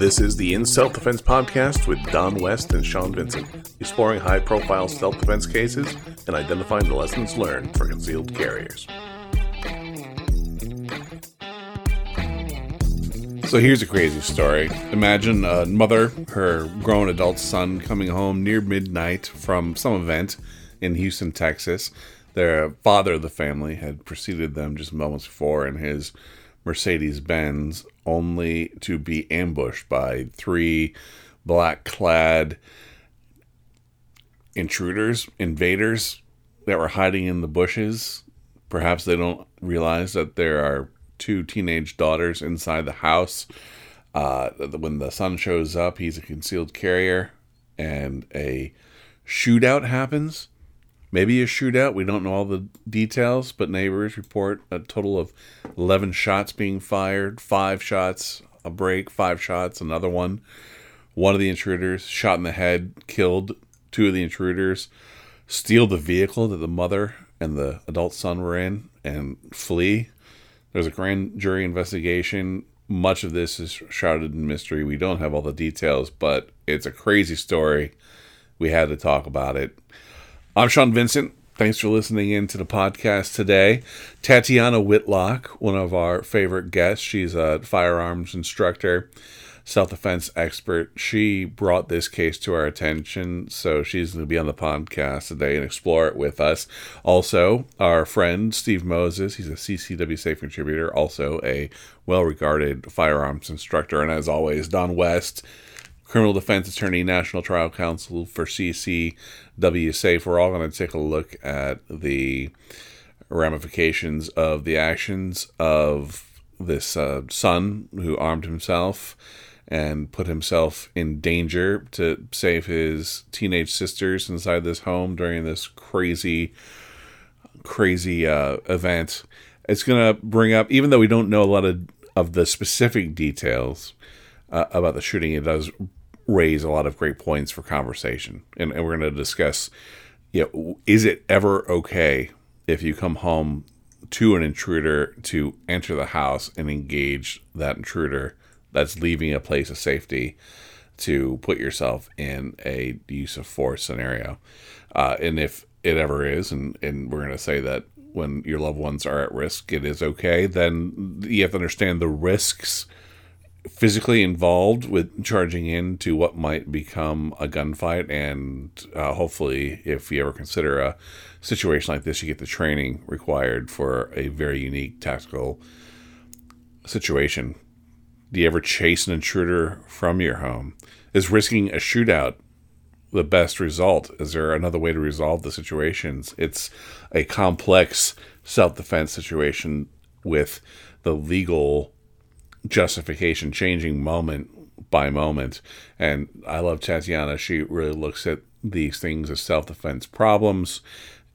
This is the In Self Defense podcast with Don West and Sean Vincent, exploring high profile self defense cases and identifying the lessons learned for concealed carriers. So here's a crazy story. Imagine a mother, her grown adult son coming home near midnight from some event in Houston, Texas. Their father of the family had preceded them just moments before in his Mercedes Benz, only to be ambushed by three black clad intruders, invaders that were hiding in the bushes. Perhaps they don't realize that there are two teenage daughters inside the house. Uh, when the son shows up, he's a concealed carrier, and a shootout happens maybe a shootout. We don't know all the details, but neighbors report a total of 11 shots being fired, five shots, a break, five shots, another one. One of the intruders shot in the head, killed two of the intruders, steal the vehicle that the mother and the adult son were in, and flee. There's a grand jury investigation. Much of this is shrouded in mystery. We don't have all the details, but it's a crazy story. We had to talk about it. I'm Sean Vincent. Thanks for listening in to the podcast today. Tatiana Whitlock, one of our favorite guests, she's a firearms instructor, self defense expert. She brought this case to our attention, so she's going to be on the podcast today and explore it with us. Also, our friend Steve Moses, he's a CCW Safe contributor, also a well regarded firearms instructor. And as always, Don West criminal defense attorney, national trial counsel for CCW Safe. We're all going to take a look at the ramifications of the actions of this uh, son who armed himself and put himself in danger to save his teenage sisters inside this home during this crazy, crazy uh, event. It's going to bring up, even though we don't know a lot of, of the specific details uh, about the shooting, it does raise a lot of great points for conversation. And, and we're going to discuss, you know, is it ever okay if you come home to an intruder to enter the house and engage that intruder that's leaving a place of safety to put yourself in a use of force scenario? Uh, and if it ever is, and, and we're going to say that when your loved ones are at risk, it is okay, then you have to understand the risks physically involved with charging into what might become a gunfight. And uh, hopefully if you ever consider a situation like this you get the training required for a very unique tactical situation. Do you ever chase an intruder from your home? Is risking a shootout the best result? Is there another way to resolve the situations? It's a complex self-defense situation with the legal justification changing moment by moment. And I love Tatiana. She really looks at these things as self defense problems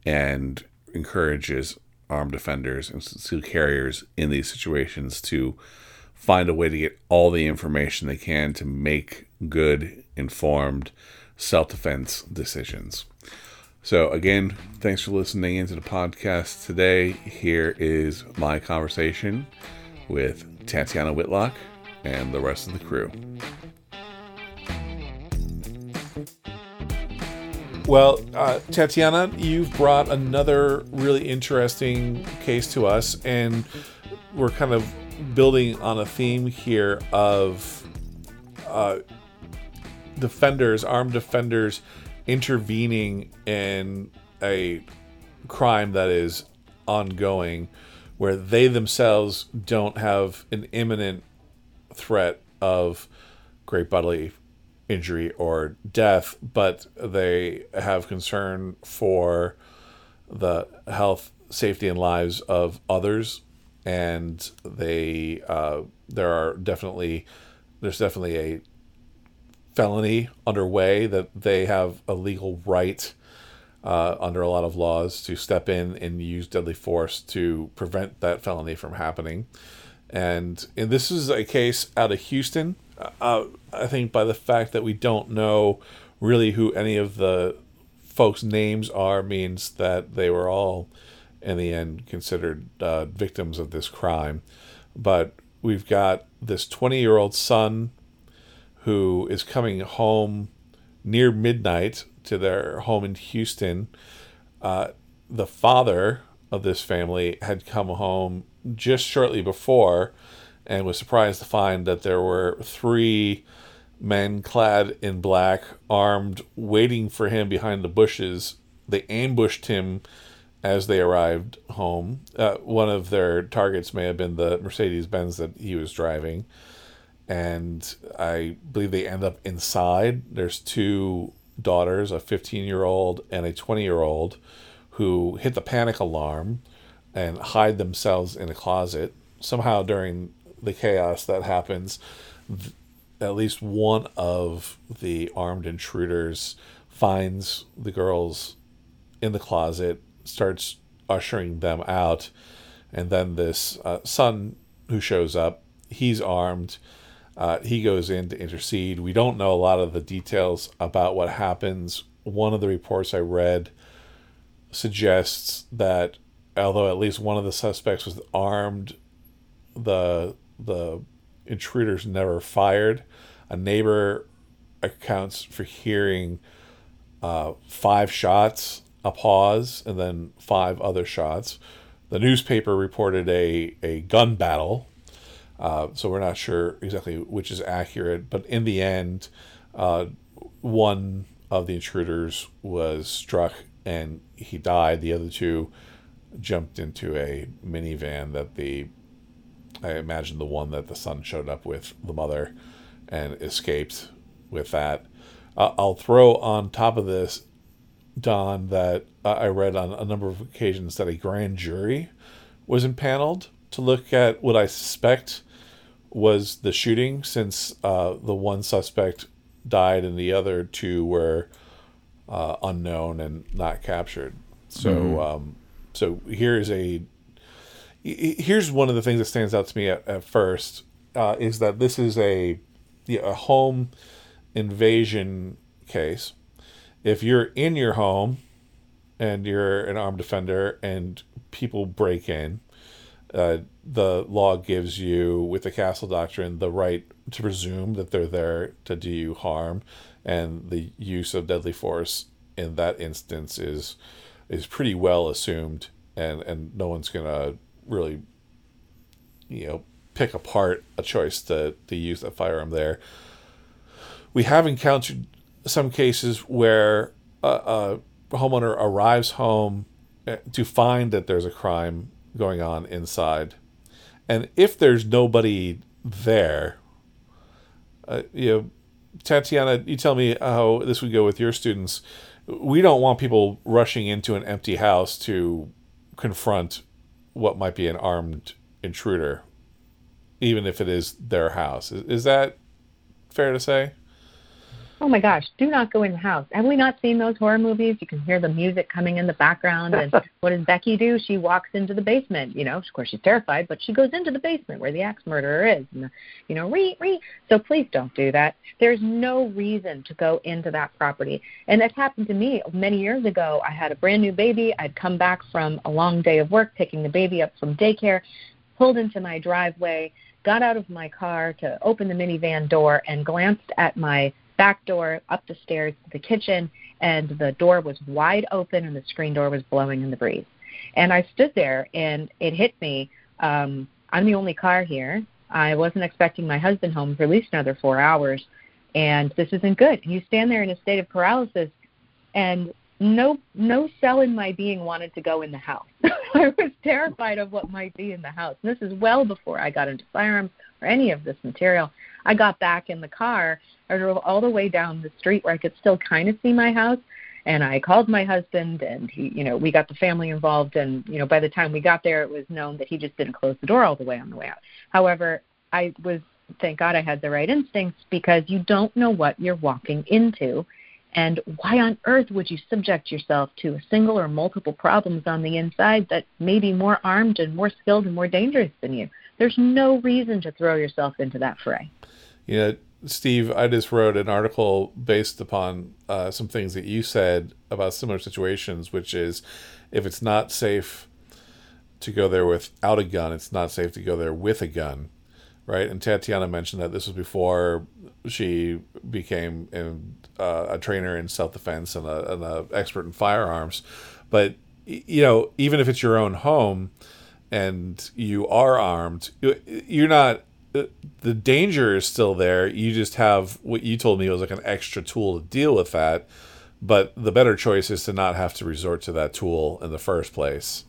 and encourages armed defenders and concealed carriers in these situations to find a way to get all the information they can to make good, informed self defense decisions. So, again, thanks for listening into the podcast today. Here is my conversation with Tatiana Whitlock, and the rest of the crew. Well, uh, Tatiana, you've brought another really interesting case to us, and we're kind of building on a theme here of uh, defenders, armed defenders, intervening in a crime that is ongoing where they themselves don't have an imminent threat of great bodily injury or death, but they have concern for the health, safety, and lives of others. And they, uh, there are definitely, there's definitely a felony underway that they have a legal right uh, under a lot of laws to step in and use deadly force to prevent that felony from happening. And, and this is a case out of Houston. Uh, I think by the fact that we don't know really who any of the folks' names are means that they were all in the end considered uh, victims of this crime. But we've got this 20 year old son who is coming home near midnight to their home in Houston. Uh, the father of this family had come home just shortly before and was surprised to find that there were three men clad in black, armed, waiting for him behind the bushes. They ambushed him as they arrived home. Uh, one of their targets may have been the Mercedes Benz that he was driving. And I believe they end up inside. There's two daughters, a 15 year old and a 20 year old, who hit the panic alarm and hide themselves in a closet. Somehow, during the chaos that happens, at least one of the armed intruders finds the girls in the closet, starts ushering them out, and then this uh, son who shows up, he's armed. Uh, he goes in to intercede. We don't know a lot of the details about what happens. One of the reports I read suggests that although at least one of the suspects was armed, the the intruders never fired. A neighbor accounts for hearing uh, five shots, a pause, and then five other shots. The newspaper reported a, a gun battle, uh, so we're not sure exactly which is accurate. But in the end, uh, one of the intruders was struck and he died. The other two jumped into a minivan that the I imagine the one that the son showed up with the mother and escaped with that. Uh, I'll throw on top of this, Don, that I read on a number of occasions that a grand jury was impaneled to look at what I suspect was the shooting, since uh, the one suspect died and the other two were uh, unknown and not captured. So, mm-hmm. um, so here's a here's one of the things that stands out to me at, at first uh, is that this is a a home invasion case. If you're in your home and you're an armed defender and people break in, uh, the law gives you, with the castle doctrine, the right to presume that they're there to do you harm, and the use of deadly force in that instance is is pretty well assumed, and and no one's gonna really, you know, pick apart a choice to, to use a firearm there. We have encountered some cases where a, a homeowner arrives home eh, to find that there's a crime going on inside. And if there's nobody there, uh, you know, Tatiana, you tell me how this would go with your students. We don't want people rushing into an empty house to confront what might be an armed intruder, even if it is their house. Is, is that fair to say? Oh my gosh, do not go in the house. Have we not seen those horror movies? You can hear the music coming in the background. And what does Becky do? She walks into the basement. You know, of course, she's terrified, but she goes into the basement where the axe murderer is. And, you know, re, re. So please don't do that. There's no reason to go into that property. And that happened to me many years ago. I had a brand new baby. I'd come back from a long day of work, picking the baby up from daycare, pulled into my driveway, got out of my car to open the minivan door, and glanced at my back door up the stairs to the kitchen, and the door was wide open and the screen door was blowing in the breeze. And I stood there, and it hit me. Um, I'm the only car here. I wasn't expecting my husband home for at least another four hours, and this isn't good. You stand there in a state of paralysis, and no no cell in my being wanted to go in the house. I was terrified of what might be in the house. This is well before I got into firearms or any of this material. I got back in the car. I drove all the way down the street where I could still kind of see my house. And I called my husband, and he, you know, we got the family involved. And you know, by the time we got there, it was known that he just didn't close the door all the way on the way out. However, I was, thank God, I had the right instincts because you don't know what you're walking into. And why on earth would you subject yourself to a single or multiple problems on the inside that may be more armed and more skilled and more dangerous than you? There's no reason to throw yourself into that fray. You know, Steve, I just wrote an article based upon uh, some things that you said about similar situations, which is if it's not safe to go there without a gun. It's not safe to go there with a gun, right? And Tatiana mentioned that this was before she became in, uh, a trainer in self defense and an expert in firearms. But you know, even if it's your own home and you are armed, you're not. The danger is still there. You just have what you told me was like an extra tool to deal with that. But the better choice is to not have to resort to that tool in the first place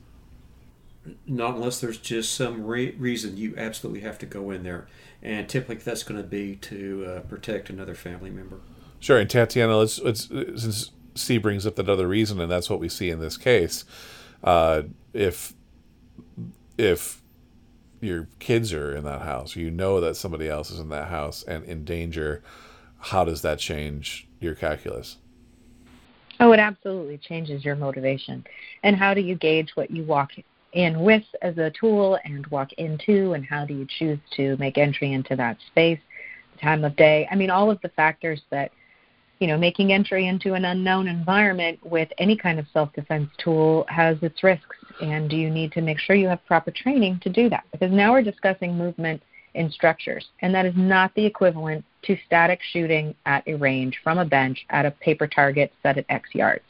not unless there's just some re- reason you absolutely have to go in there, and typically that's going to be to uh, protect another family member. Sure, and Tatiana, let's, let's since C brings up that other reason, and that's what we see in this case. Uh, if if your kids are in that house, you know that somebody else is in that house and in danger. How does that change your calculus? Oh, it absolutely changes your motivation. And how do you gauge what you walk in with as a tool and walk into, and how do you choose to make entry into that space, the time of day. I mean, all of the factors that, you know, making entry into an unknown environment with any kind of self defense tool has its risks. And you need to make sure you have proper training to do that? Because now we're discussing movement in structures, and that is not the equivalent to static shooting at a range from a bench at a paper target set at X yards.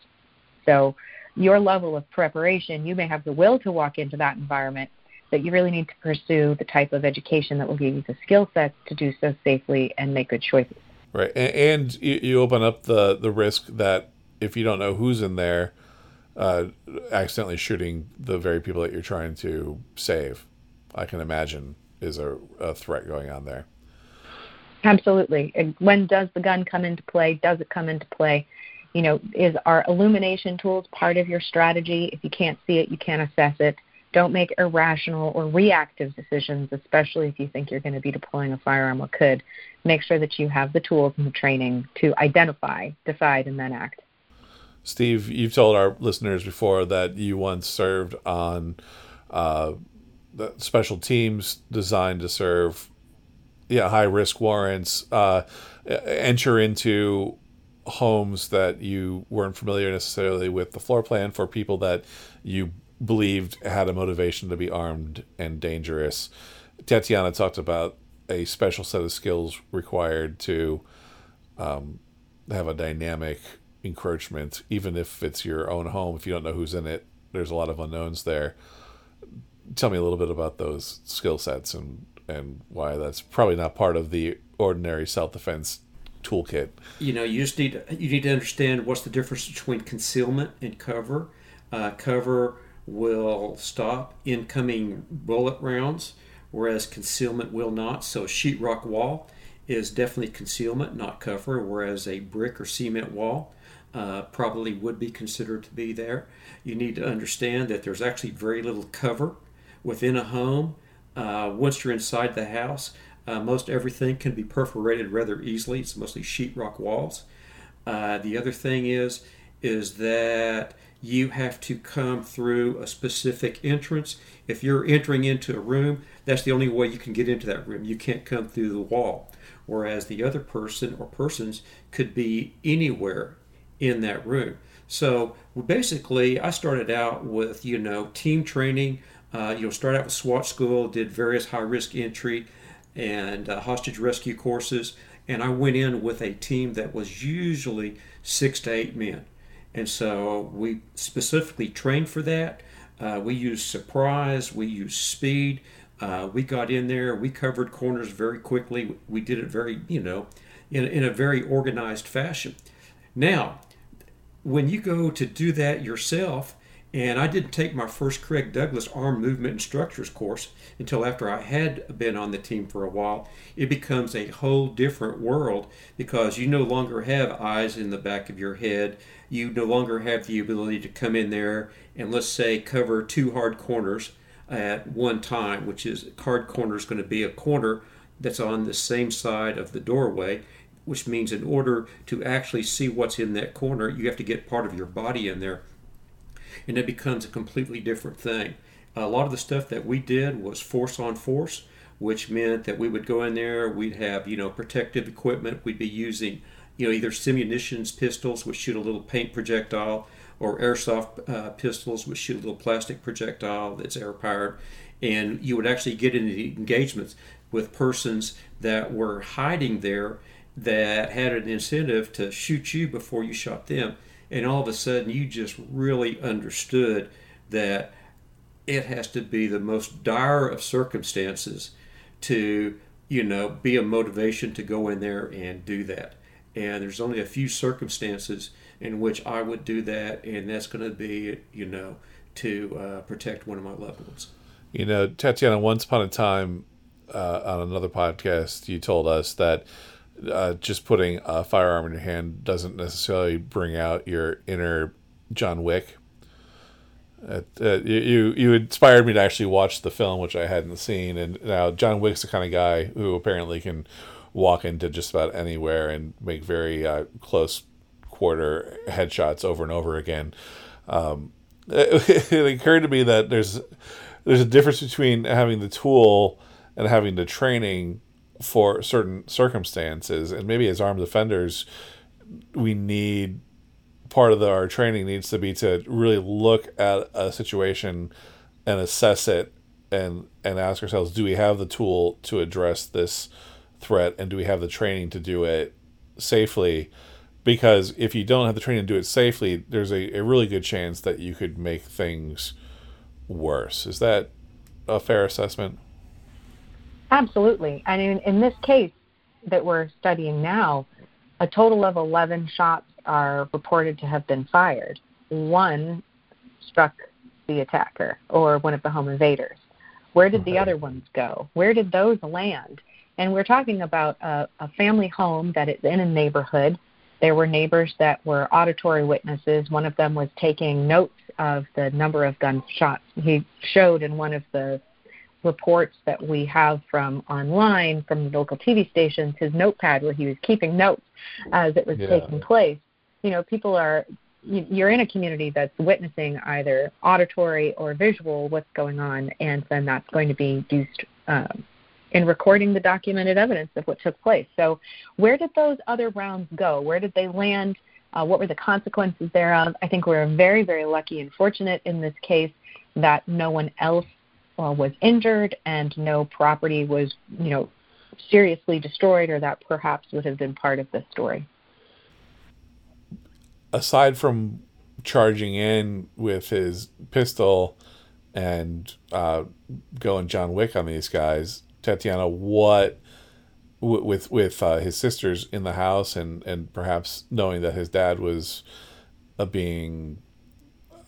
So your level of preparation, you may have the will to walk into that environment, but you really need to pursue the type of education that will give you the skill sets to do so safely and make good choices. Right, and, you open up the the risk that if you don't know who's in there, uh, accidentally shooting the very people that you're trying to save, I can imagine is a, a threat going on there. Absolutely. And when does the gun come into play? Does it come into play? You know, is our illumination tools part of your strategy? If you can't see it, you can't assess it. Don't make irrational or reactive decisions, especially if you think you're going to be deploying a firearm or could. Make sure that you have the tools and the training to identify, decide, and then act. Steve, you've told our listeners before that you once served on uh, special teams designed to serve yeah high risk warrants uh, enter into homes that you weren't familiar necessarily with the floor plan for people that you believed had a motivation to be armed and dangerous. Tatiana talked about a special set of skills required to um, have a dynamic encroachment, even if it's your own home. If you don't know who's in it, there's a lot of unknowns there. Tell me a little bit about those skill sets and and why that's probably not part of the ordinary self defense toolkit. You know, you just need to, you need to understand what's the difference between concealment and cover. Uh, cover will stop incoming bullet rounds, whereas concealment will not. So sheetrock wall is definitely concealment, not cover, whereas a brick or cement wall uh, probably would be considered to be there. You need to understand that there's actually very little cover within a home. Uh, once you're inside the house, uh, most everything can be perforated rather easily. It's mostly sheetrock walls. Uh, the other thing is is that you have to come through a specific entrance. If you're entering into a room, that's the only way you can get into that room. You can't come through the wall. Whereas the other person or persons could be anywhere in that room. So basically, I started out with you know team training. Uh, you know, start out with SWAT school, did various high risk entry and uh, hostage rescue courses. And I went in with a team that was usually six to eight men. And so we specifically trained for that. Uh, we used surprise, we used speed. Uh, we got in there, we covered corners very quickly. We did it very, you know, in, in a very organized fashion. Now, when you go to do that yourself, and I didn't take my first Craig Douglas arm movement instructors course until after I had been on the team for a while. It becomes a whole different world because you no longer have eyes in the back of your head. You no longer have the ability to come in there and let's say cover two hard corners at one time, which is hard corner is going to be a corner that's on the same side of the doorway which means in order to actually see what's in that corner, you have to get part of your body in there and it becomes a completely different thing. A lot of the stuff that we did was force on force, which meant that we would go in there, we'd have, you know, protective equipment, we'd be using, you know, either simunitions pistols, which shoot a little paint projectile, or airsoft uh, pistols, which shoot a little plastic projectile that's air powered. And you would actually get into engagements with persons that were hiding there that had an incentive to shoot you before you shot them. And all of a sudden, you just really understood that it has to be the most dire of circumstances to, you know, be a motivation to go in there and do that. And there's only a few circumstances in which I would do that, and that's going to be, you know, to uh, protect one of my loved ones. You know, Tatiana, once upon a time uh, on another podcast, you told us that uh, just putting a firearm in your hand doesn't necessarily bring out your inner John Wick. Uh, you you inspired me to actually watch the film, which I hadn't seen. And now John Wick's the kind of guy who apparently can walk into just about anywhere and make very uh, close quarter headshots over and over again. Um, it, it occurred to me that there's there's a difference between having the tool and having the training for certain circumstances. And maybe as armed defenders, we need part of the, our training needs to be to really look at a situation and assess it and and ask ourselves do we have the tool to address this threat and do we have the training to do it safely because if you don't have the training to do it safely there's a, a really good chance that you could make things worse is that a fair assessment Absolutely. I mean, in this case that we're studying now, a total of 11 shots are reported to have been fired. One struck the attacker or one of the home invaders. Where did the other ones go? Where did those land? And we're talking about a, a family home that is in a neighborhood. There were neighbors that were auditory witnesses. One of them was taking notes of the number of gunshots. He showed in one of the reports that we have from online from the local TV stations, his notepad where he was keeping notes as it was yeah. taking place. You know, people are you're in a community that's witnessing either auditory or visual what's going on, and then that's going to be used um, in recording the documented evidence of what took place. So, where did those other rounds go? Where did they land? Uh, what were the consequences thereof? I think we're very, very lucky and fortunate in this case that no one else uh, was injured and no property was, you know, seriously destroyed or that perhaps would have been part of the story. Aside from charging in with his pistol and uh, going John Wick on these guys, Tatiana, what with with uh, his sisters in the house and and perhaps knowing that his dad was uh, being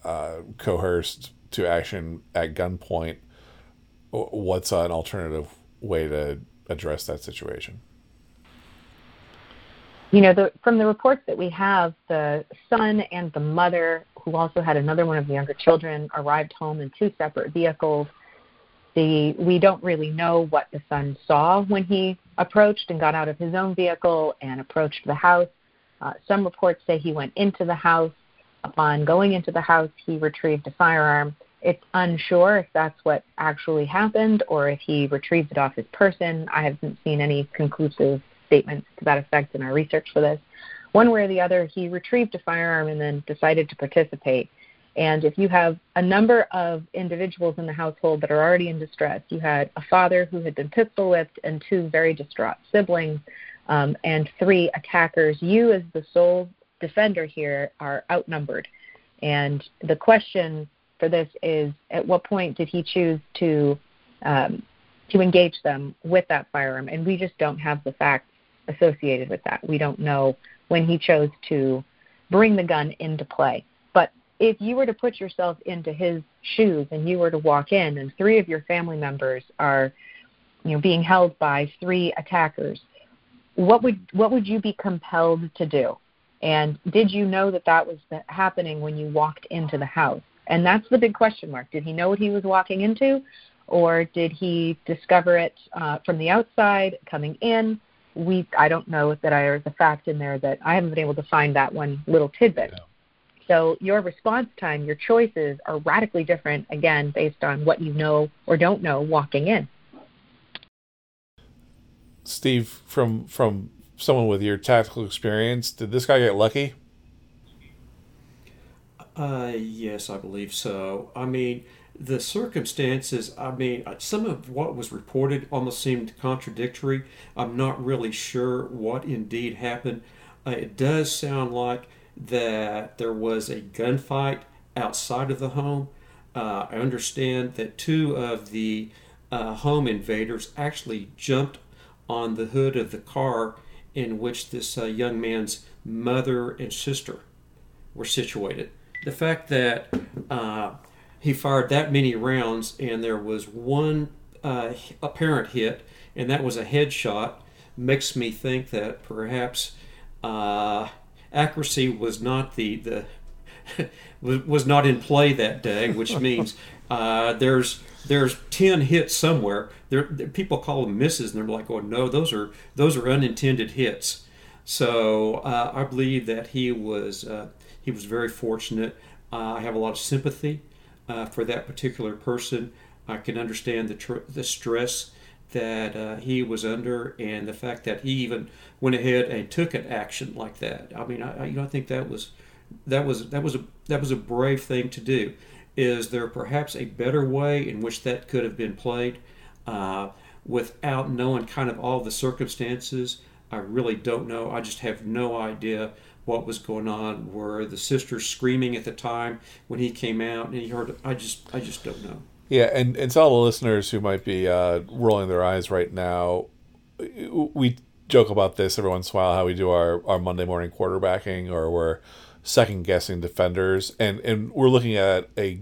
uh, coerced to action at gunpoint, what's an alternative way to address that situation? You know, the, from the reports that we have, the son and the mother, who also had another one of the younger children, arrived home in two separate vehicles. The, we don't really know what the son saw when he approached and got out of his own vehicle and approached the house. Uh, some reports say he went into the house. Upon going into the house, he retrieved a firearm it's unsure if that's what actually happened or if he retrieved it off his person. I haven't seen any conclusive statements to that effect in our research for this. One way or the other, he retrieved a firearm and then decided to participate. And if you have a number of individuals in the household that are already in distress, you had a father who had been pistol whipped and two very distraught siblings, um, and three attackers, you as the sole defender here are outnumbered. And the question for this is at what point did he choose to um, to engage them with that firearm? And we just don't have the facts associated with that. We don't know when he chose to bring the gun into play. But if you were to put yourself into his shoes and you were to walk in and three of your family members are you know being held by three attackers what would what would you be compelled to do and did you know that that was happening when you walked into the house and that's the big question mark. Did he know what he was walking into, or did he discover it uh, from the outside coming in? We, I don't know that I, there's a fact in there that I haven't been able to find that one little tidbit. Yeah. So your response time, your choices are radically different, again, based on what you know or don't know walking in. Steve, from from someone with your tactical experience, did this guy get lucky? Uh, yes, I believe so. I mean, the circumstances, I mean, uh, some of what was reported almost seemed contradictory. I'm not really sure what indeed happened. Uh, it does sound like that there was a gunfight outside of the home. Uh, I understand that two of the uh, home invaders actually jumped on the hood of the car in which this uh, young man's mother and sister were situated. The fact that uh, he fired that many rounds and there was one uh, apparent hit, and that was a headshot, makes me think that perhaps uh, accuracy was not the the was not in play that day, which means uh, there's there's ten hits somewhere. There, people call them misses, and they're like, "Oh no, those are those are unintended hits." So uh, I believe that he was uh, he was very fortunate. Uh, I have a lot of sympathy uh, for that particular person. I can understand the tr- the stress that uh, he was under, and the fact that he even went ahead and took an action like that. I mean, I, you know I think that was that was that was a that was a brave thing to do. Is there perhaps a better way in which that could have been played uh, without knowing kind of all the circumstances? I really don't know. I just have no idea what was going on. Were the sisters screaming at the time when he came out and he heard? I just I just don't know. Yeah, and, and to all the listeners who might be uh, rolling their eyes right now, we joke about this every once in a while how we do our, our Monday morning quarterbacking or we're second guessing defenders and, and we're looking at a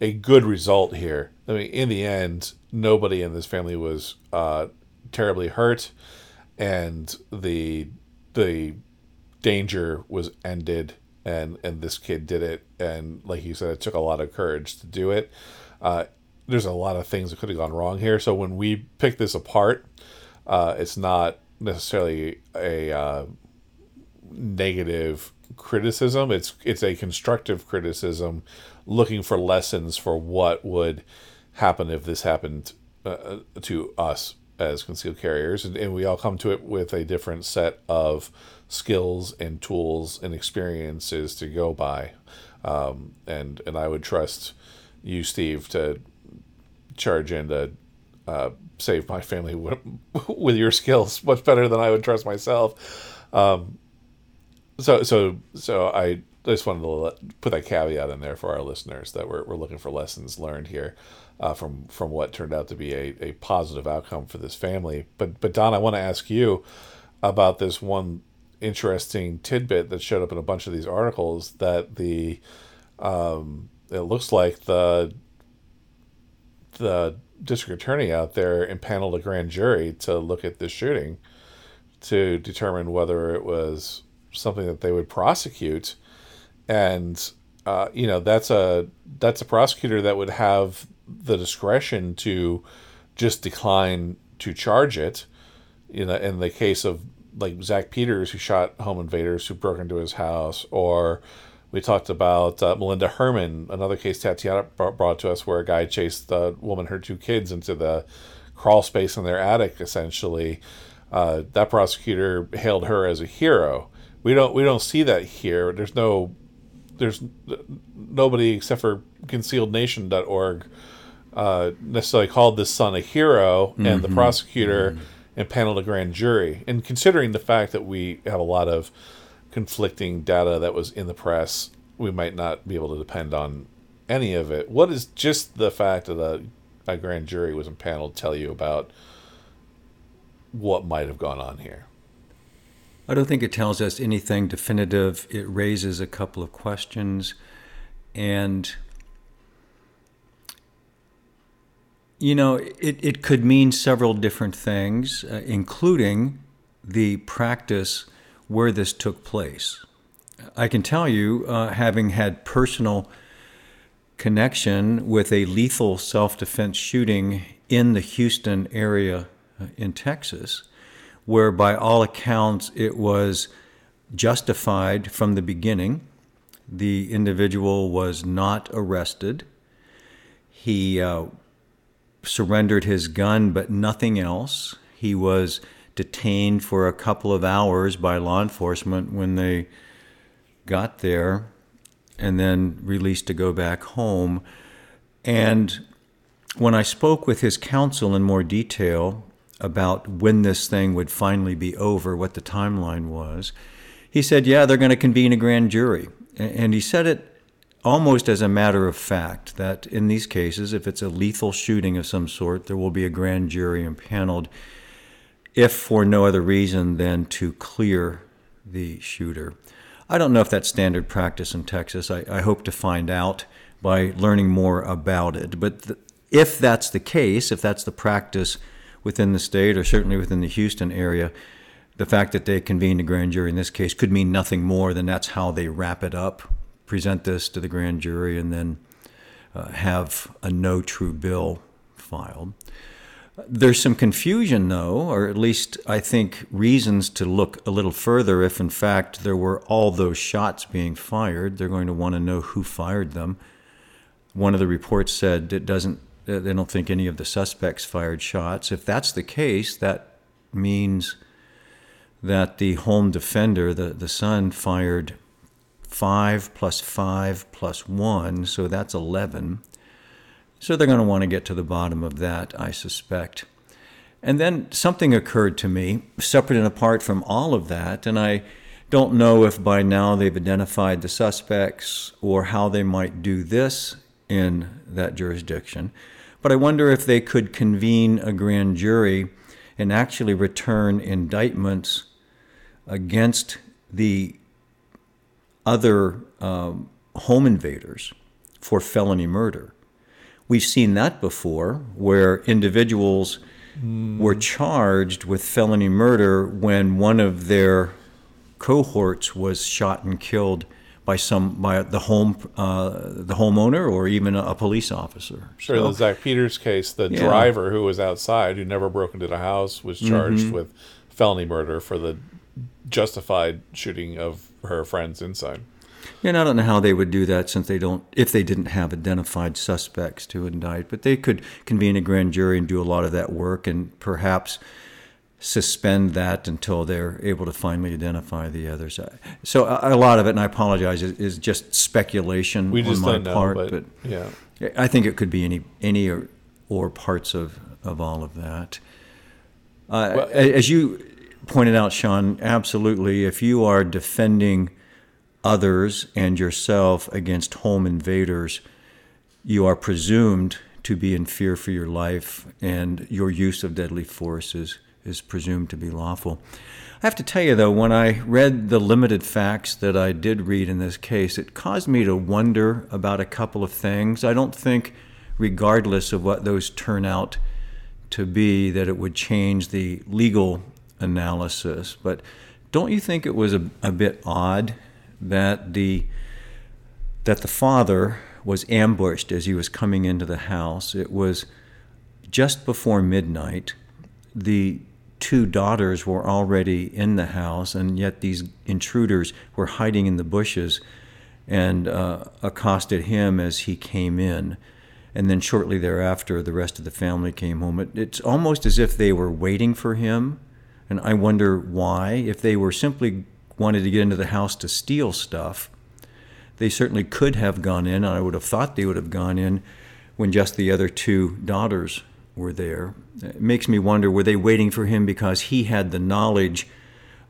a good result here. I mean, in the end, nobody in this family was uh, terribly hurt, and the the danger was ended, and and this kid did it, and like you said, it took a lot of courage to do it. Uh, there's a lot of things that could have gone wrong here. So when we pick this apart, uh, it's not necessarily a uh, negative criticism. It's it's a constructive criticism, looking for lessons for what would happen if this happened uh, to us as concealed carriers, and, and we all come to it with a different set of skills and tools and experiences to go by. Um, and and I would trust you, Steve, to charge in to uh, save my family with, with, your skills much better than I would trust myself. Um, so so so I just wanted to put that caveat in there for our listeners that we're, we're looking for lessons learned here uh, from from what turned out to be a, a positive outcome for this family. But but Don, I want to ask you about this one interesting tidbit that showed up in a bunch of these articles that the um, it looks like the the district attorney out there impaneled a grand jury to look at this shooting to determine whether it was something that they would prosecute and uh, you know that's a that's a prosecutor that would have the discretion to just decline to charge it you know in the case of like Zach Peters who shot home invaders who broke into his house or we talked about uh, Melinda Herman, another case Tatiana brought to us where a guy chased the woman, her two kids, into the crawl space in their attic. Essentially, uh, that prosecutor hailed her as a hero. We don't we don't see that here. There's no there's nobody except for concealednation.org uh, necessarily called this son a hero, mm-hmm. and the mm-hmm. prosecutor mm-hmm. impaneled a grand jury. And considering the fact that we have a lot of conflicting data that was in the press, we might not be able to depend on any of it. What is just the fact that a, a grand jury was impaneled tell you about what might have gone on here? I don't think it tells us anything definitive. It raises a couple of questions. And, you know, it, it could mean several different things, uh, including the practice where this took place. I can tell you, uh, having had personal connection with a lethal self defense shooting in the Houston area uh, in Texas, where by all accounts it was justified from the beginning. The individual was not arrested. He uh, surrendered his gun, but nothing else. He was detained for a couple of hours by law enforcement when they got there. and then released to go back home. And when I spoke with his counsel in more detail about when this thing would finally be over, what the timeline was, he said, Yeah, they're going to convene a grand jury. And he said it almost as a matter of fact that in these cases, if it's a lethal shooting of some sort, there will be a grand jury impaneled, if for no other reason than to clear the shooter. I don't know if that's standard practice in Texas. I, I hope to find out by learning more about it. But if that's the case, if that's the practice within the state or certainly within the Houston area, the fact that they convened a grand jury in this case could mean nothing more than that's how they wrap it up, present this to the grand jury, and then uh, have a no true bill filed. There's some confusion, though, or at least I think reasons to look a little further if, in fact, there were all those shots being fired. They're going to want to know who fired them. One of the reports said it doesn't, they don't think any of the suspects fired shots. If that's the case, that means that the home defender, the, the son, fired five plus five plus one, so that's 11. So they're going to want to get to the bottom of that, I suspect. And then something occurred to me, separate and apart from all of that, and I don't know if by now they've identified the suspects or how they might do this in that jurisdiction. But I wonder if they could convene a grand jury and actually return indictments against the other um, home invaders for felony murder. We've seen that before, where individuals mm. were charged with felony murder when one of their cohorts was shot and killed by some by the home uh, the homeowner or even a, a police officer. Sure, so, the Zach Peters case, the yeah. driver who was outside who never broke into the house was charged mm-hmm. with felony murder for the justified shooting of her friends inside. And I don't know how they would do that since they don't, if they didn't have identified suspects to indict, but they could convene a grand jury and do a lot of that work and perhaps suspend that until they're able to finally identify the others. So a, lot of it, and I apologize, is, just speculation we just on my know, part. But, but, yeah, I think it could be any any or, or parts of of all of that. Uh, well, as you pointed out, Sean, absolutely. If you are defending others and yourself against home invaders, you are presumed to be in fear for your life, and your use of deadly force is, is presumed to be lawful. I have to tell you, though, when I read the limited facts that I did read in this case, it caused me to wonder about a couple of things. I don't think, regardless of what those turn out to be, that it would change the legal analysis. But don't you think it was a, a bit odd that the that the father was ambushed as he was coming into the house. It was just before midnight. The two daughters were already in the house, and yet these intruders were hiding in the bushes and uh, accosted him as he came in. And then shortly thereafter, the rest of the family came home. It, it's almost as if they were waiting for him. And I wonder why. If they were simply wanted to get into the house to steal stuff, they certainly could have gone in. I would have thought they would have gone in when just the other two daughters were there. It makes me wonder were they waiting for him because he had the knowledge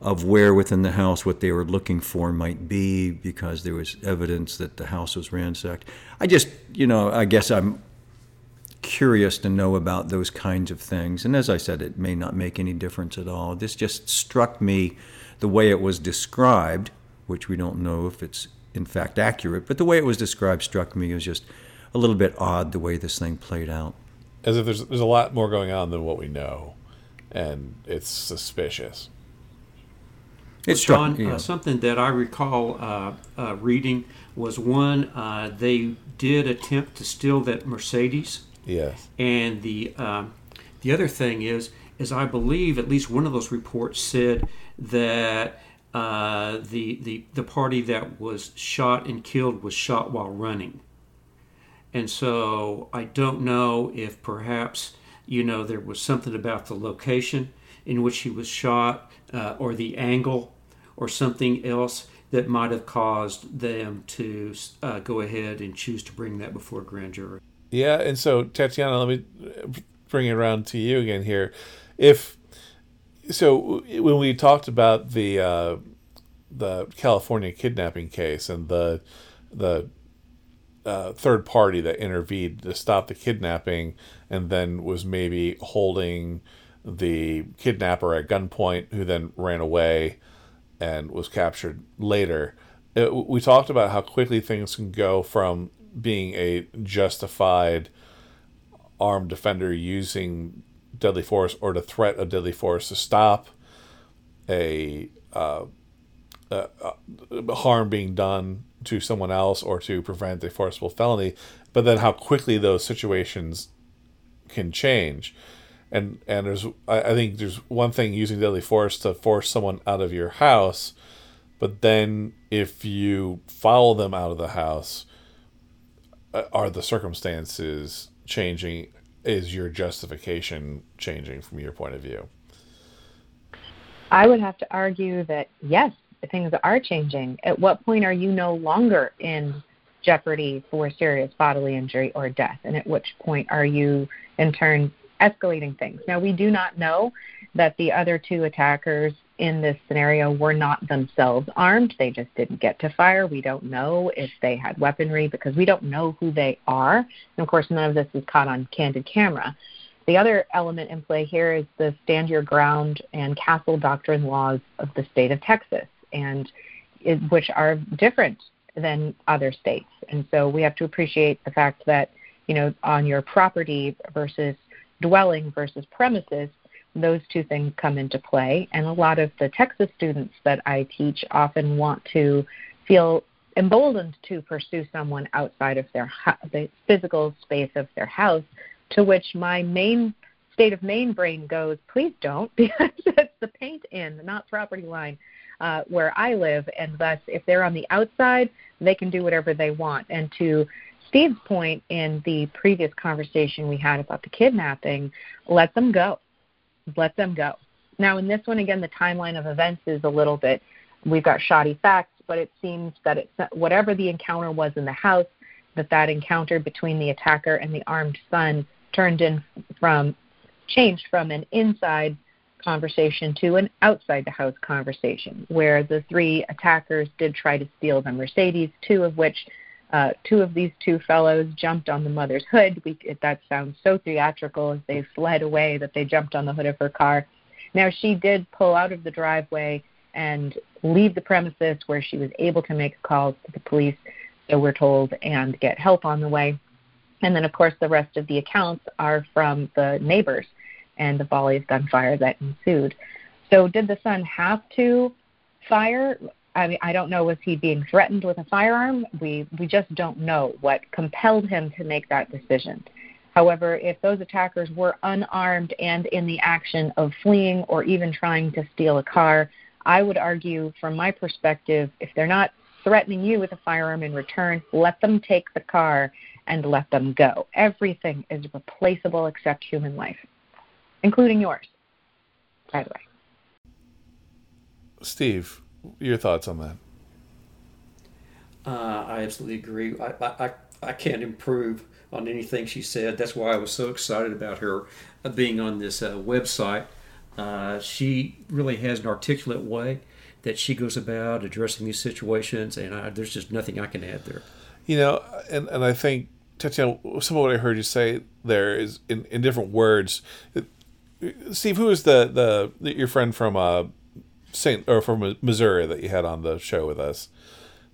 of where within the house what they were looking for might be because there was evidence that the house was ransacked. I just, you know, I guess I'm curious to know about those kinds of things. And as I said, it may not make any difference at all. This just struck me the way it was described, which we don't know if it's in fact accurate, but the way it was described struck me as just a little bit odd the way this thing played out. As if there's there's a lot more going on than what we know, and it's suspicious. It's John. Yeah. Uh, something that I recall uh, uh, reading was one uh, they did attempt to steal that Mercedes. Yes. And the um, the other thing is is I believe at least one of those reports said that uh, the, the, the party that was shot and killed was shot while running. And so I don't know if perhaps, you know, there was something about the location in which he was shot uh, or the angle or something else that might have caused them to uh, go ahead and choose to bring that before a grand jury. Yeah, and so Tatiana, let me bring it around to you again here. If so, when we talked about the uh, the California kidnapping case and the the uh, third party that intervened to stop the kidnapping and then was maybe holding the kidnapper at gunpoint, who then ran away and was captured later. It, we talked about how quickly things can go from being a justified armed defender using deadly force or the threat of deadly force to stop a, uh, uh, harm being done to someone else or to prevent a forcible felony, but then how quickly those situations can change. And and there's I, I think there's one thing using deadly force to force someone out of your house, but then if you follow them out of the house, uh, Uh, are the circumstances changing? Is your justification changing from your point of view? I would have to argue that yes, things are changing. At what point are you no longer in jeopardy for serious bodily injury or death? And at which point are you, in turn, escalating things? Now, we do not know that the other two attackers in this scenario were not themselves armed. They just didn't get to fire. We don't know if they had weaponry because we don't know who they are. And of course, none of this is caught on candid camera. The other element in play here is the stand your ground and castle doctrine laws of the state of Texas, and it, which are different than other states. And so we have to appreciate the fact that, you know, on your property versus dwelling versus premises, those two things come into play. And a lot of the Texas students that I teach often want to feel emboldened to pursue someone outside of their the physical space of their house. To which my main state of main brain goes, please don't, because it's the paint in, not property line. Uh, where I live, and thus, if they're on the outside, they can do whatever they want. And to Steve's point in the previous conversation we had about the kidnapping, let them go let them go. Now, in this one, again, the timeline of events is a little bit, we've got shoddy facts, but it seems that it's whatever the encounter was in the house, that that encounter between the attacker and the armed son turned in from, changed from an inside conversation to an outside the house conversation, where the three attackers did try to steal the Mercedes, two of which uh, two of these two fellows jumped on the mother's hood. We, that sounds so theatrical as they fled away that they jumped on the hood of her car. Now, she did pull out of the driveway and leave the premises where she was able to make calls to the police, so we're told, and get help on the way. And then, of course, the rest of the accounts are from the neighbors and the volley of gunfire that ensued. So, did the son have to fire? I mean, I don't know was he being threatened with a firearm? We we just don't know what compelled him to make that decision. However, if those attackers were unarmed and in the action of fleeing or even trying to steal a car, I would argue from my perspective, if they're not threatening you with a firearm in return, let them take the car and let them go. Everything is replaceable except human life, including yours, by the way. Steve, your thoughts on that? Uh, I absolutely agree. I, I, I can't improve on anything she said. That's why I was so excited about her uh, being on this uh, website. Uh, she really has an articulate way that she goes about addressing these situations, and I, there's just nothing I can add there. You know, and, and I think, Tatiana, some of what I heard you say there is in, in different words. Steve, who is the, the your friend from uh, Saint or from Missouri that you had on the show with us.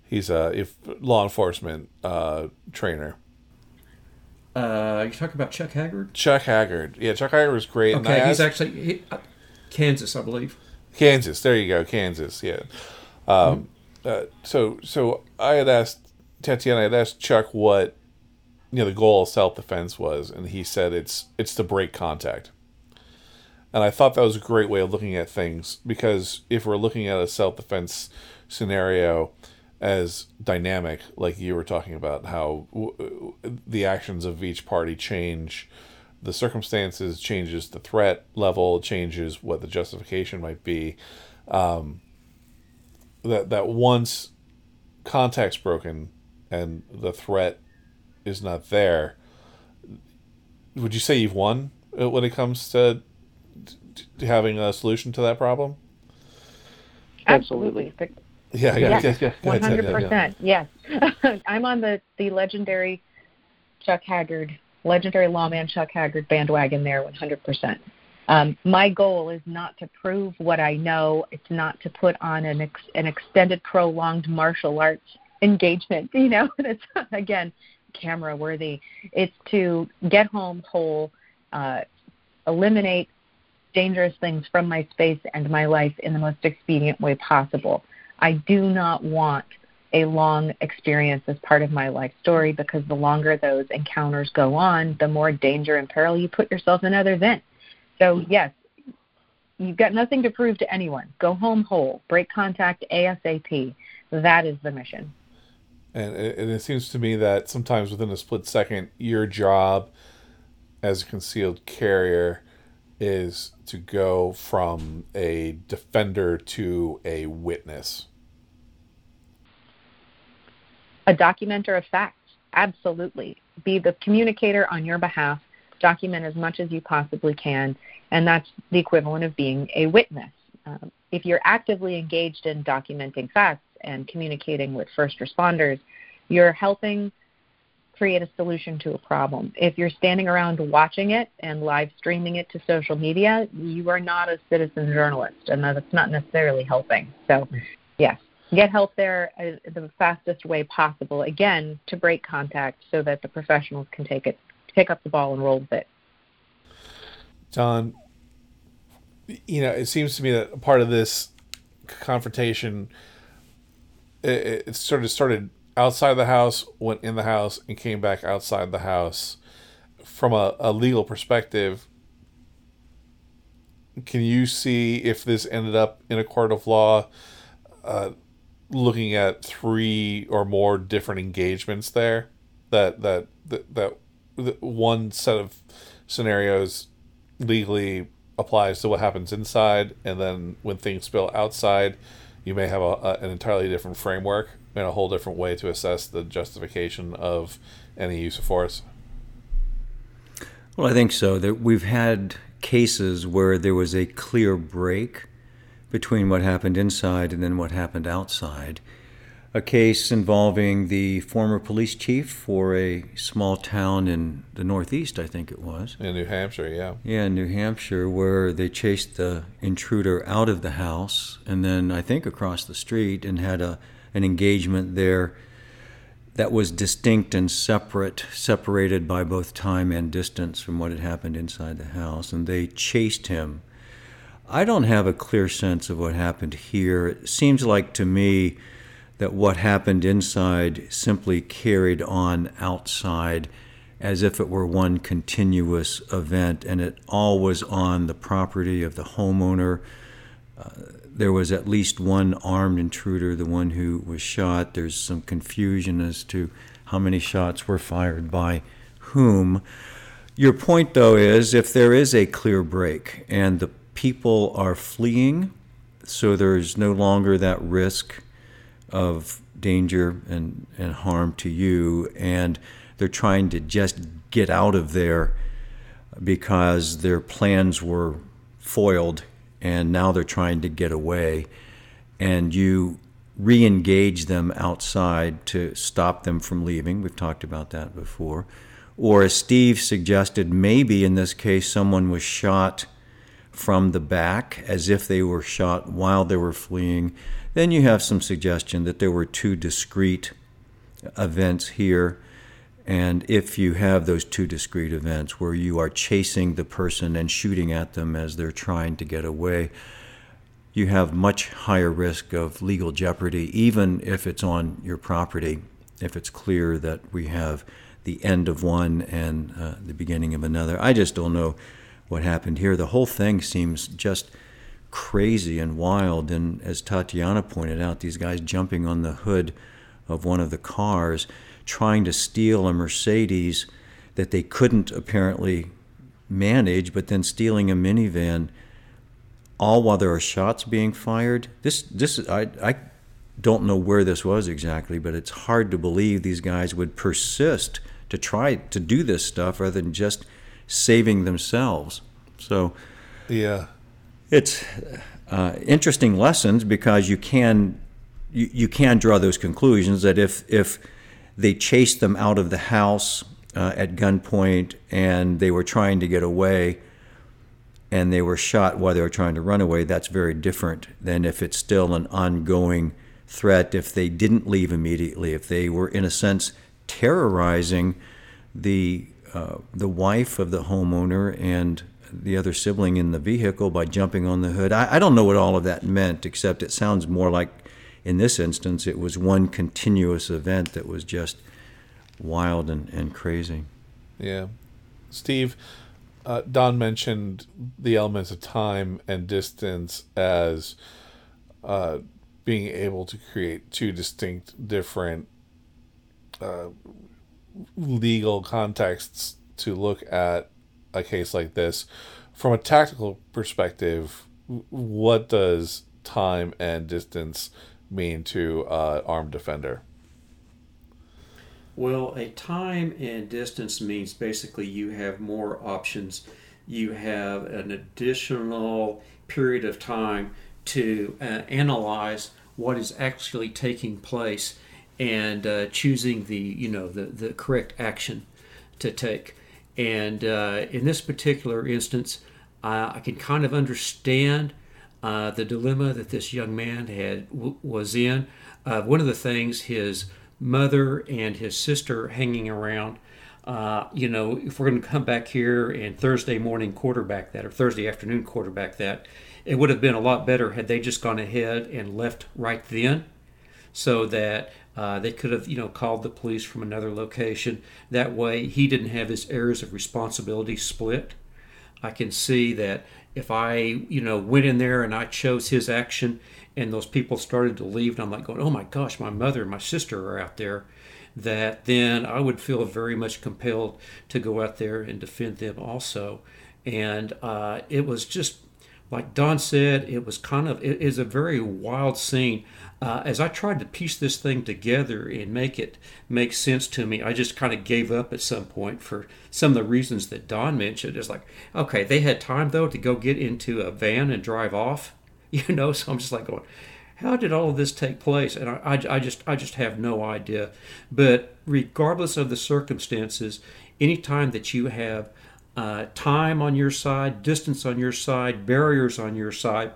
He's a if law enforcement uh, trainer. Uh, you talking about Chuck Haggard? Chuck Haggard, yeah, Chuck Haggard was great. Okay, he's asked, actually he, uh, Kansas, I believe. Kansas, there you go, Kansas, yeah. Um, mm-hmm. uh, so, so I had asked Tatiana, I had asked Chuck what you know the goal of self defense was, and he said it's it's to break contact. And I thought that was a great way of looking at things because if we're looking at a self defense scenario as dynamic, like you were talking about, how w- the actions of each party change the circumstances, changes the threat level, changes what the justification might be. Um, that that once contact's broken and the threat is not there, would you say you've won uh, when it comes to, to having a solution to that problem? Absolutely. Yeah, Yes, yeah, yeah, one hundred yeah, yeah. percent. Yes, I'm on the the legendary Chuck Haggard, legendary lawman Chuck Haggard bandwagon there, one hundred percent. Um, my goal is not to prove what I know. It's not to put on an ex, an extended, prolonged martial arts engagement. You know, that's again camera worthy. It's to get home whole, uh, eliminate dangerous things from my space and my life in the most expedient way possible. I do not want a long experience as part of my life story because the longer those encounters go on, the more danger and peril you put yourself in others in. So, yes, you've got nothing to prove to anyone. Go home whole, break contact ASAP. That is the mission. And and it seems to me that sometimes within a split second, your job as a concealed carrier is to go from a defender to a witness. A documenter of facts, absolutely. Be the communicator on your behalf. Document as much as you possibly can, and that's the equivalent of being a witness. Um, if you're actively engaged in documenting facts and communicating with first responders, you're helping create a solution to a problem. If you're standing around watching it and live streaming it to social media, you are not a citizen journalist, and that's not necessarily helping. So, yes, get help there uh, the fastest way possible. Again, to break contact so that the professionals can take it, pick up the ball and roll with it. John, you know, it seems to me that part of this confrontation, it, it sort of started outside the house, went in the house, and came back outside the house. From a, a legal perspective, can you see if this ended up in a court of law, uh, looking at three or more different engagements there? That that that, that, one set of scenarios legally applies to what happens inside, and then when things spill outside, you may have a, a, an entirely different framework and a whole different way to assess the justification of any use of force. Well, I think so. That we've had cases where there was a clear break between what happened inside and then what happened outside. A case involving the former police chief for a small town in the Northeast, I think it was. In New Hampshire, yeah. Yeah, in New Hampshire, where they chased the intruder out of the house and then I think across the street and had a an engagement there that was distinct and separate, separated by both time and distance from what had happened inside the house, and they chased him. I don't have a clear sense of what happened here. It seems like to me that what happened inside simply carried on outside as if it were one continuous event, and it all was on the property of the homeowner. Uh, there was at least one armed intruder, the one who was shot. There's some confusion as to how many shots were fired by whom. Your point, though, is if there is a clear break and the people are fleeing, so there's no longer that risk of danger and, and harm to you, and they're trying to just get out of there because their plans were foiled and now they're trying to get away, and you re engage them outside to stop them from leaving. We've talked about that before. Or, as Steve suggested, maybe in this case someone was shot from the back as if they were shot while they were fleeing. Then you have some suggestion that there were two discrete events here. And if you have those two discrete events where you are chasing the person and shooting at them as they're trying to get away, you have much higher risk of legal jeopardy, even if it's on your property, if it's clear that we have the end of one and uh, the beginning of another. I just don't know what happened here. The whole thing seems just crazy and wild. And as Tatiana pointed out, these guys jumping on the hood of one of the cars trying to steal a Mercedes that they couldn't apparently manage, but then stealing a minivan, all while there are shots being fired. This, this, I, I don't know where this was exactly, but it's hard to believe these guys would persist to try to do this stuff rather than just saving themselves. So, yeah, it's uh, interesting lessons because you can you, you can draw those conclusions that if if they chased them out of the house uh, at gunpoint and they were trying to get away and they were shot while they were trying to run away, that's very different than if it's still an ongoing threat. If they didn't leave immediately, if they were in a sense terrorizing the uh, the wife of the homeowner and the other sibling in the vehicle by jumping on the hood. I, I don't know what all of that meant, except it sounds more like, in this instance, it was one continuous event that was just wild and, and crazy. Yeah. Steve, uh, Don mentioned the elements of time and distance as uh, being able to create two distinct, different uh, legal contexts to look at a case like this. From a tactical perspective, what does time and distance mean to uh, armed defender? Well, a time and distance means basically you have more options. You have an additional period of time to uh, analyze what is actually taking place and uh, choosing the you know the, the correct action to take. And uh, in this particular instance, uh, I can kind of understand uh, the dilemma that this young man had w- was in. Uh, one of the things his mother and his sister hanging around. Uh, you know, if we're going to come back here and Thursday morning quarterback that or Thursday afternoon quarterback that, it would have been a lot better had they just gone ahead and left right then so that uh, they could have, you know, called the police from another location. That way, he didn't have his areas of responsibility split. I can see that if I, you know, went in there and I chose his action, and those people started to leave, and I'm like going, "Oh my gosh, my mother and my sister are out there," that then I would feel very much compelled to go out there and defend them also. And uh, it was just like Don said, it was kind of it is a very wild scene uh, as I tried to piece this thing together and make it make sense to me, I just kind of gave up at some point for some of the reasons that Don mentioned. It's like, okay, they had time though to go get into a van and drive off, you know. So I'm just like going, how did all of this take place? And I, I, I just I just have no idea. But regardless of the circumstances, anytime that you have uh, time on your side, distance on your side, barriers on your side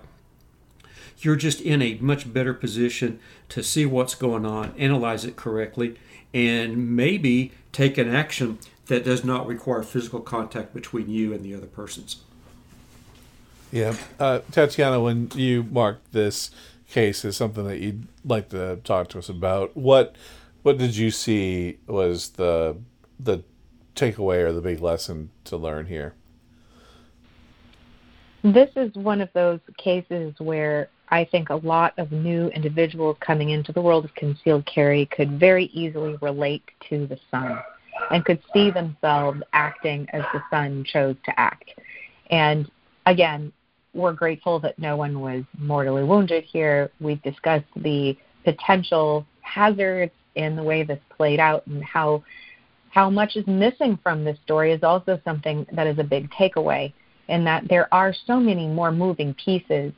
you're just in a much better position to see what's going on, analyze it correctly, and maybe take an action that does not require physical contact between you and the other persons. Yeah. Uh, Tatiana, when you marked this case as something that you'd like to talk to us about, what what did you see was the the takeaway or the big lesson to learn here? This is one of those cases where I think a lot of new individuals coming into the world of concealed carry could very easily relate to the son and could see themselves acting as the son chose to act. And again, we're grateful that no one was mortally wounded here. We've discussed the potential hazards in the way this played out and how how much is missing from this story is also something that is a big takeaway in that there are so many more moving pieces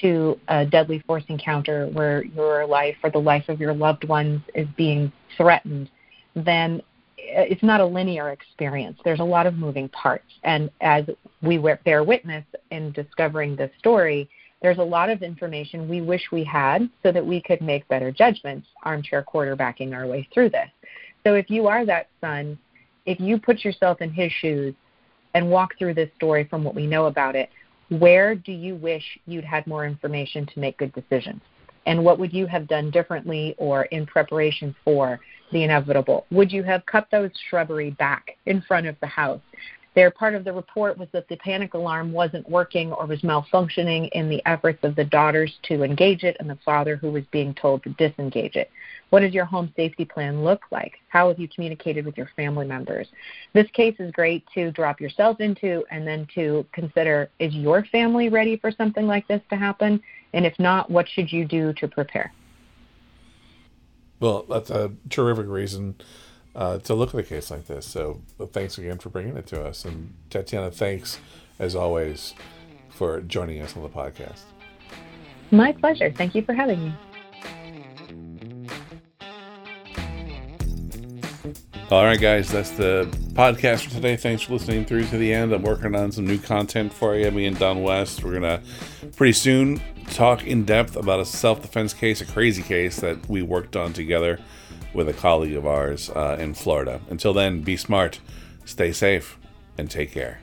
to a deadly force encounter where your life or the life of your loved ones is being threatened, then it's not a linear experience. There's a lot of moving parts. And as we bear witness in discovering this story, there's a lot of information we wish we had so that we could make better judgments, armchair quarterbacking our way through this. So if you are that son, if you put yourself in his shoes and walk through this story from what we know about it, where do you wish you'd had more information to make good decisions? And what would you have done differently or in preparation for the inevitable? Would you have cut those shrubbery back in front of the house? Their part of the report was that the panic alarm wasn't working or was malfunctioning in the efforts of the daughters to engage it and the father who was being told to disengage it. What does your home safety plan look like? How have you communicated with your family members? This case is great to drop yourself into and then to consider is your family ready for something like this to happen? And if not, what should you do to prepare? Well, that's a terrific reason uh, to look at a case like this. So thanks again for bringing it to us. And Tatiana, thanks as always for joining us on the podcast. My pleasure. Thank you for having me. All right, guys, that's the podcast for today. Thanks for listening through to the end. I'm working on some new content for you. Me and Don West, we're gonna pretty soon talk in depth about a self-defense case, a crazy case that we worked on together with a colleague of ours uh, in Florida. Until then, be smart, stay safe, and take care.